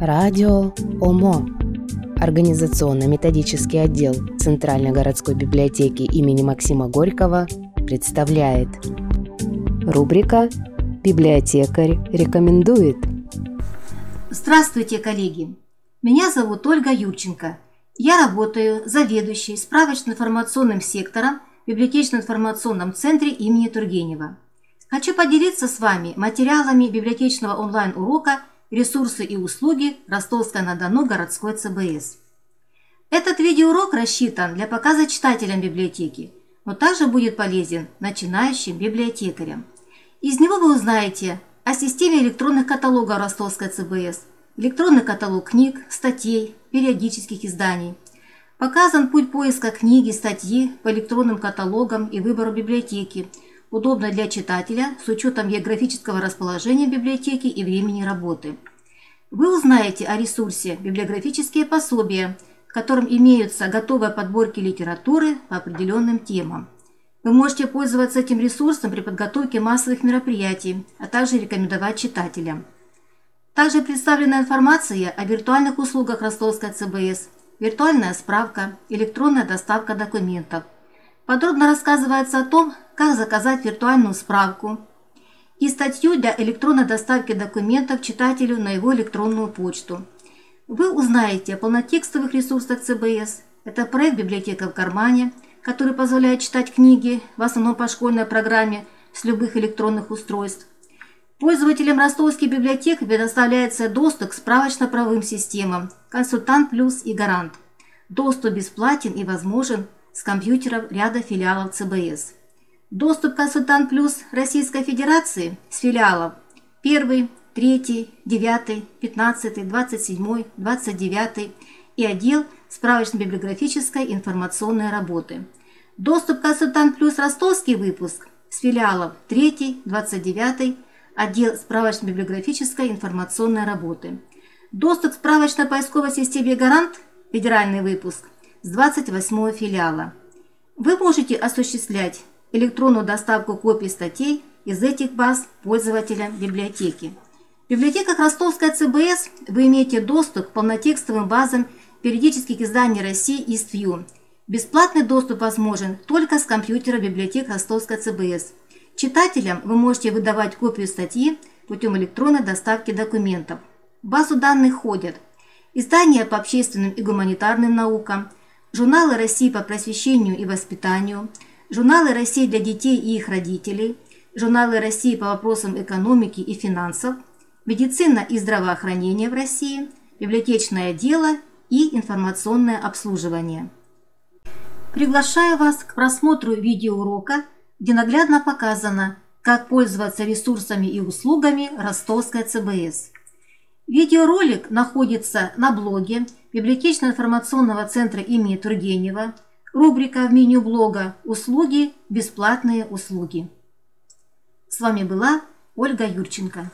Радио ОМО. Организационно-методический отдел Центральной городской библиотеки имени Максима Горького представляет Рубрика «Библиотекарь рекомендует». Здравствуйте, коллеги! Меня зовут Ольга Юрченко. Я работаю заведующей справочно-информационным сектором библиотечно-информационном центре имени Тургенева. Хочу поделиться с вами материалами библиотечного онлайн-урока «Ресурсы и услуги Ростовска-на-Дону городской ЦБС». Этот видеоурок рассчитан для показа читателям библиотеки, но также будет полезен начинающим библиотекарям. Из него вы узнаете о системе электронных каталогов Ростовской ЦБС, электронный каталог книг, статей, периодических изданий. Показан путь поиска книги, статьи по электронным каталогам и выбору библиотеки – удобно для читателя с учетом географического расположения библиотеки и времени работы. Вы узнаете о ресурсе «Библиографические пособия», в котором имеются готовые подборки литературы по определенным темам. Вы можете пользоваться этим ресурсом при подготовке массовых мероприятий, а также рекомендовать читателям. Также представлена информация о виртуальных услугах Ростовской ЦБС, виртуальная справка, электронная доставка документов. Подробно рассказывается о том, как заказать виртуальную справку и статью для электронной доставки документов читателю на его электронную почту. Вы узнаете о полнотекстовых ресурсах ЦБС. Это проект «Библиотека в кармане», который позволяет читать книги, в основном по школьной программе, с любых электронных устройств. Пользователям ростовских библиотек предоставляется доступ к справочно-правовым системам «Консультант Плюс» и «Гарант». Доступ бесплатен и возможен с компьютеров ряда филиалов ЦБС. Доступ «Консультант Плюс» Российской Федерации с филиалов 1, 3, 9, 15, 27, 29 и отдел справочно-библиографической информационной работы. Доступ «Консультант Плюс» ростовский выпуск с филиалов 3, 29, отдел справочно-библиографической информационной работы. Доступ к справочно-поисковой системе «Гарант» федеральный выпуск с 28 филиала. Вы можете осуществлять электронную доставку копий статей из этих баз пользователям библиотеки. В библиотеках Ростовской ЦБС вы имеете доступ к полнотекстовым базам периодических изданий России и СТВЮ. Бесплатный доступ возможен только с компьютера библиотек Ростовской ЦБС. Читателям вы можете выдавать копию статьи путем электронной доставки документов. В базу данных ходят издания по общественным и гуманитарным наукам, журналы России по просвещению и воспитанию – журналы России для детей и их родителей, журналы России по вопросам экономики и финансов, медицина и здравоохранение в России, библиотечное дело и информационное обслуживание. Приглашаю вас к просмотру видеоурока, где наглядно показано, как пользоваться ресурсами и услугами Ростовской ЦБС. Видеоролик находится на блоге Библиотечно-информационного центра имени Тургенева – Рубрика в меню блога «Услуги. Бесплатные услуги». С вами была Ольга Юрченко.